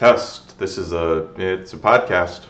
Test. This is a it's a podcast.